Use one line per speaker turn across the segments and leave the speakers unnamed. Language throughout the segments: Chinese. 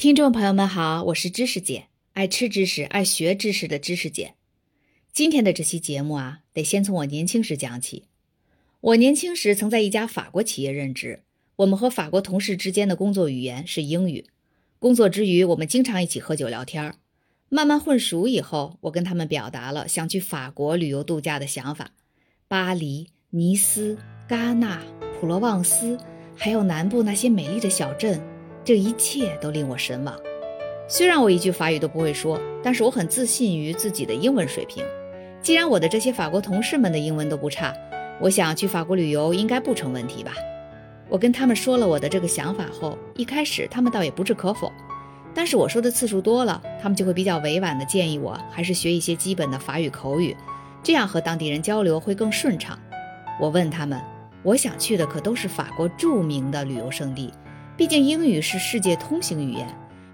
听众朋友们好，我是知识姐，爱吃知识、爱学知识的知识姐。今天的这期节目啊，得先从我年轻时讲起。我年轻时曾在一家法国企业任职，我们和法国同事之间的工作语言是英语。工作之余，我们经常一起喝酒聊天儿。慢慢混熟以后，我跟他们表达了想去法国旅游度假的想法。巴黎、尼斯、戛纳、普罗旺斯，还有南部那些美丽的小镇。这一切都令我神往。虽然我一句法语都不会说，但是我很自信于自己的英文水平。既然我的这些法国同事们的英文都不差，我想去法国旅游应该不成问题吧？我跟他们说了我的这个想法后，一开始他们倒也不置可否。但是我说的次数多了，他们就会比较委婉地建议我还是学一些基本的法语口语，这样和当地人交流会更顺畅。我问他们，我想去的可都是法国著名的旅游胜地。毕竟英语是世界通行语言，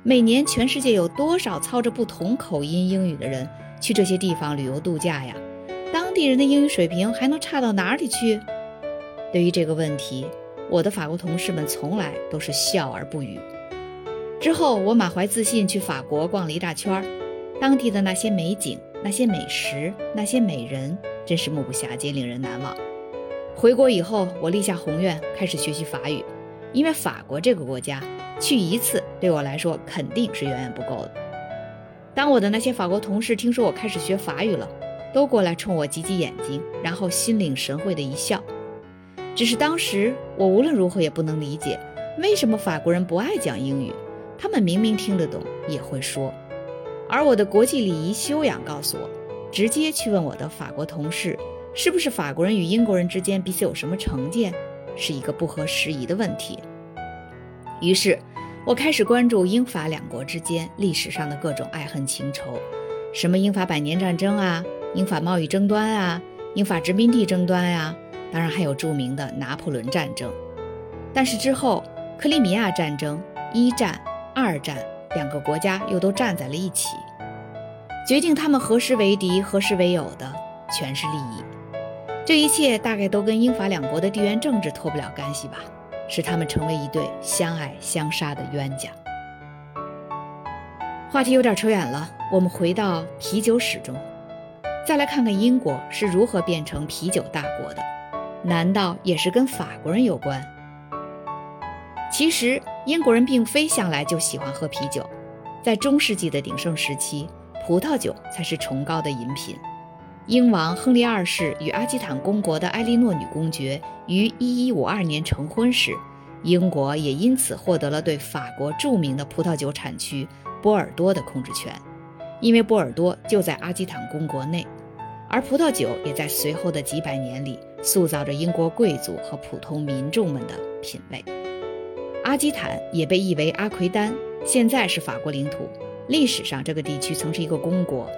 每年全世界有多少操着不同口音英语的人去这些地方旅游度假呀？当地人的英语水平还能差到哪里去？对于这个问题，我的法国同事们从来都是笑而不语。之后，我满怀自信去法国逛了一大圈儿，当地的那些美景、那些美食、那些美人，真是目不暇接，令人难忘。回国以后，我立下宏愿，开始学习法语。因为法国这个国家去一次对我来说肯定是远远不够的。当我的那些法国同事听说我开始学法语了，都过来冲我挤挤眼睛，然后心领神会的一笑。只是当时我无论如何也不能理解，为什么法国人不爱讲英语？他们明明听得懂，也会说。而我的国际礼仪修养告诉我，直接去问我的法国同事，是不是法国人与英国人之间彼此有什么成见？是一个不合时宜的问题。于是，我开始关注英法两国之间历史上的各种爱恨情仇，什么英法百年战争啊，英法贸易争端啊，英法殖民地争端啊，当然还有著名的拿破仑战争。但是之后，克里米亚战争、一战、二战，两个国家又都站在了一起，决定他们何时为敌、何时为友的，全是利益。这一切大概都跟英法两国的地缘政治脱不了干系吧，使他们成为一对相爱相杀的冤家。话题有点扯远了，我们回到啤酒史中，再来看看英国是如何变成啤酒大国的，难道也是跟法国人有关？其实英国人并非向来就喜欢喝啤酒，在中世纪的鼎盛时期，葡萄酒才是崇高的饮品。英王亨利二世与阿基坦公国的埃莉诺女公爵于1152年成婚时，英国也因此获得了对法国著名的葡萄酒产区波尔多的控制权，因为波尔多就在阿基坦公国内，而葡萄酒也在随后的几百年里塑造着英国贵族和普通民众们的品味。阿基坦也被译为阿奎丹，现在是法国领土。历史上，这个地区曾是一个公国。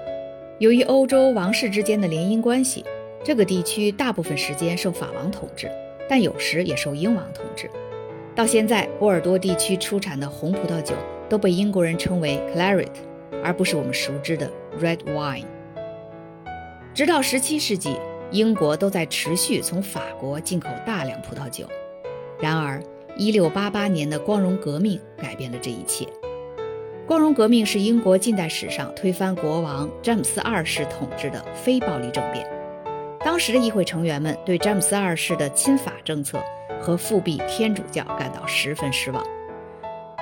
由于欧洲王室之间的联姻关系，这个地区大部分时间受法王统治，但有时也受英王统治。到现在，波尔多地区出产的红葡萄酒都被英国人称为 Claret，而不是我们熟知的 Red Wine。直到17世纪，英国都在持续从法国进口大量葡萄酒。然而，1688年的光荣革命改变了这一切。光荣革命是英国近代史上推翻国王詹姆斯二世统治的非暴力政变。当时的议会成员们对詹姆斯二世的亲法政策和复辟天主教感到十分失望，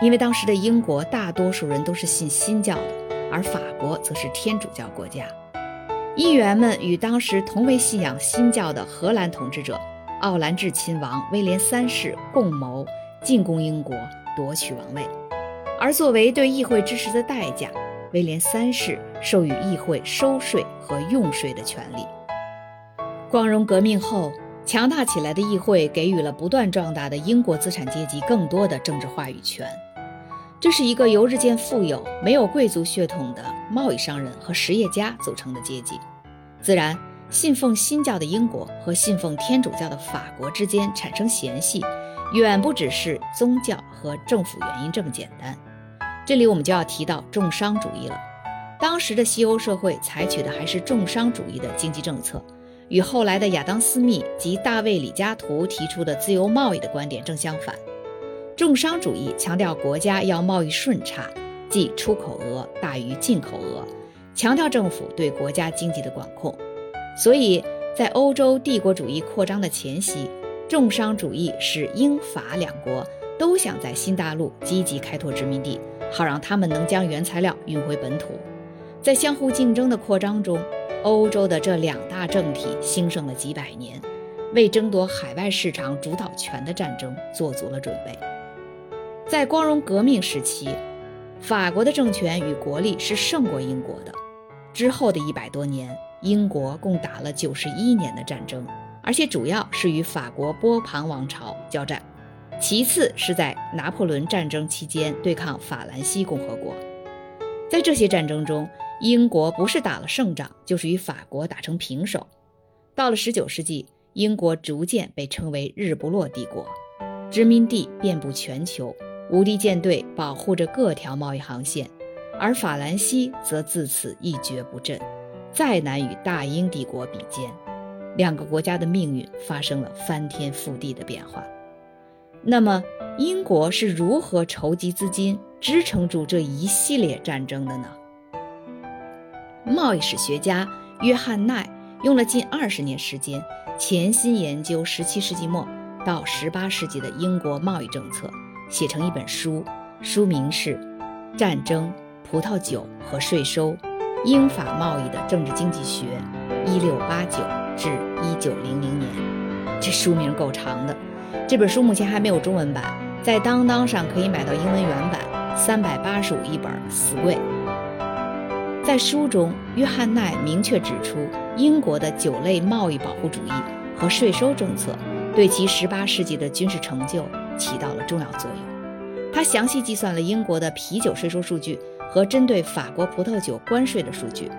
因为当时的英国大多数人都是信新教的，而法国则是天主教国家。议员们与当时同为信仰新教的荷兰统治者奥兰治亲王威廉三世共谋进攻英国，夺取王位。而作为对议会支持的代价，威廉三世授予议会收税和用税的权利。光荣革命后，强大起来的议会给予了不断壮大的英国资产阶级更多的政治话语权。这是一个由日渐富有、没有贵族血统的贸易商人和实业家组成的阶级。自然，信奉新教的英国和信奉天主教的法国之间产生嫌隙。远不只是宗教和政府原因这么简单，这里我们就要提到重商主义了。当时的西欧社会采取的还是重商主义的经济政策，与后来的亚当·斯密及大卫·李嘉图提出的自由贸易的观点正相反。重商主义强调国家要贸易顺差，即出口额大于进口额，强调政府对国家经济的管控。所以在欧洲帝国主义扩张的前夕，重商主义使英法两国都想在新大陆积极开拓殖民地，好让他们能将原材料运回本土。在相互竞争的扩张中，欧洲的这两大政体兴盛了几百年，为争夺海外市场主导权的战争做足了准备。在光荣革命时期，法国的政权与国力是胜过英国的。之后的一百多年，英国共打了九十一年的战争，而且主要是与法国波旁王朝交战，其次是在拿破仑战争期间对抗法兰西共和国。在这些战争中，英国不是打了胜仗，就是与法国打成平手。到了十九世纪，英国逐渐被称为日不落帝国，殖民地遍布全球。无敌舰队保护着各条贸易航线，而法兰西则自此一蹶不振，再难与大英帝国比肩。两个国家的命运发生了翻天覆地的变化。那么，英国是如何筹集资金支撑住这一系列战争的呢？贸易史学家约翰奈用了近二十年时间，潜心研究17世纪末到18世纪的英国贸易政策。写成一本书，书名是《战争、葡萄酒和税收：英法贸易的政治经济学（一六八九至一九零零年）》。这书名够长的。这本书目前还没有中文版，在当当上可以买到英文原版，三百八十五一本，死贵。在书中，约翰奈明确指出，英国的酒类贸易保护主义和税收政策对其十八世纪的军事成就。起到了重要作用。他详细计算了英国的啤酒税收数据和针对法国葡萄酒关税的数据，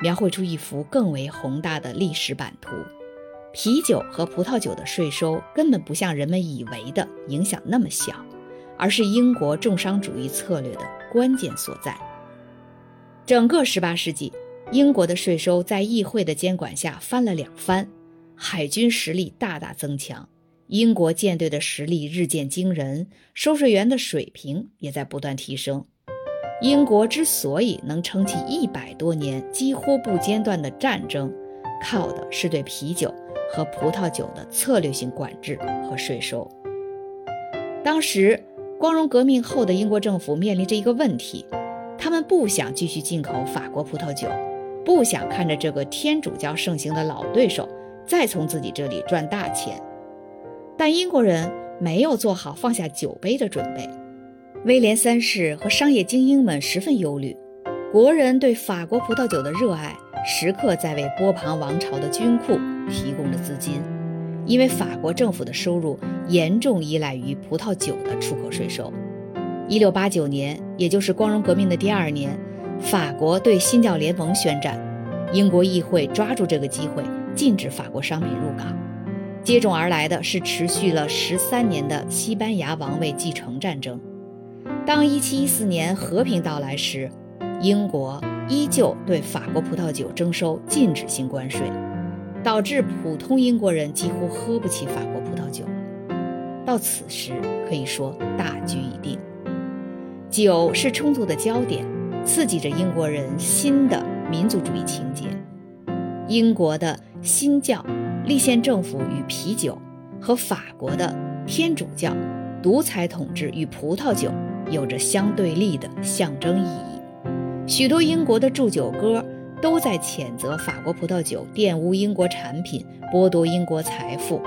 描绘出一幅更为宏大的历史版图。啤酒和葡萄酒的税收根本不像人们以为的影响那么小，而是英国重商主义策略的关键所在。整个18世纪，英国的税收在议会的监管下翻了两番，海军实力大大增强。英国舰队的实力日渐惊人，收税员的水平也在不断提升。英国之所以能撑起一百多年几乎不间断的战争，靠的是对啤酒和葡萄酒的策略性管制和税收。当时，光荣革命后的英国政府面临着一个问题：他们不想继续进口法国葡萄酒，不想看着这个天主教盛行的老对手再从自己这里赚大钱。但英国人没有做好放下酒杯的准备，威廉三世和商业精英们十分忧虑。国人对法国葡萄酒的热爱，时刻在为波旁王朝的军库提供的资金，因为法国政府的收入严重依赖于葡萄酒的出口税收。一六八九年，也就是光荣革命的第二年，法国对新教联盟宣战，英国议会抓住这个机会，禁止法国商品入港。接踵而来的是持续了十三年的西班牙王位继承战争。当1714年和平到来时，英国依旧对法国葡萄酒征收禁止性关税，导致普通英国人几乎喝不起法国葡萄酒了。到此时，可以说大局已定。酒是冲突的焦点，刺激着英国人新的民族主义情节。英国的新教。立宪政府与啤酒，和法国的天主教独裁统治与葡萄酒有着相对立的象征意义。许多英国的祝酒歌都在谴责法国葡萄酒玷污英国产品，剥夺英国财富。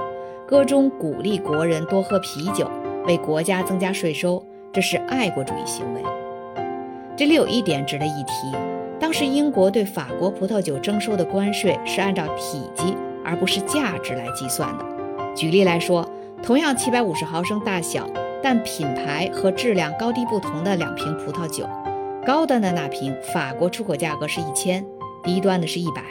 歌中鼓励国人多喝啤酒，为国家增加税收，这是爱国主义行为。这里有一点值得一提：当时英国对法国葡萄酒征收的关税是按照体积。而不是价值来计算的。举例来说，同样七百五十毫升大小，但品牌和质量高低不同的两瓶葡萄酒，高端的那瓶法国出口价格是一千，低端的是一百。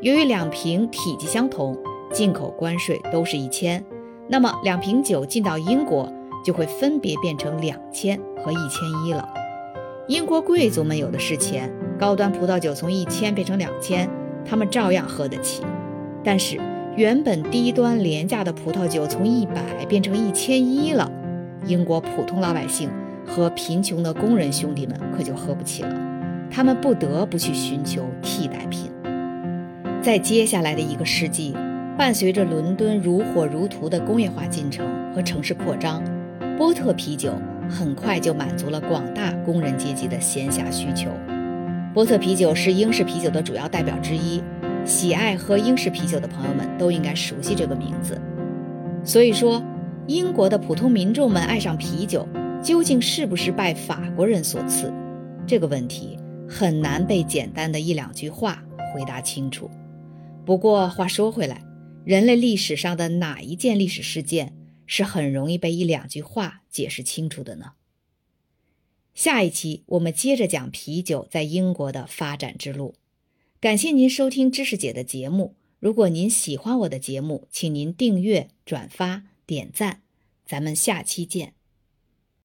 由于两瓶体积相同，进口关税都是一千，那么两瓶酒进到英国就会分别变成两千和一千一了。英国贵族们有的是钱，高端葡萄酒从一千变成两千，他们照样喝得起。但是，原本低端廉价的葡萄酒从一百变成一千一了，英国普通老百姓和贫穷的工人兄弟们可就喝不起了，他们不得不去寻求替代品。在接下来的一个世纪，伴随着伦敦如火如荼的工业化进程和城市扩张，波特啤酒很快就满足了广大工人阶级的闲暇需求。波特啤酒是英式啤酒的主要代表之一，喜爱喝英式啤酒的朋友们都应该熟悉这个名字。所以说，英国的普通民众们爱上啤酒，究竟是不是拜法国人所赐？这个问题很难被简单的一两句话回答清楚。不过话说回来，人类历史上的哪一件历史事件是很容易被一两句话解释清楚的呢？下一期我们接着讲啤酒在英国的发展之路。感谢您收听知识姐的节目。如果您喜欢我的节目，请您订阅、转发、点赞，咱们下期见。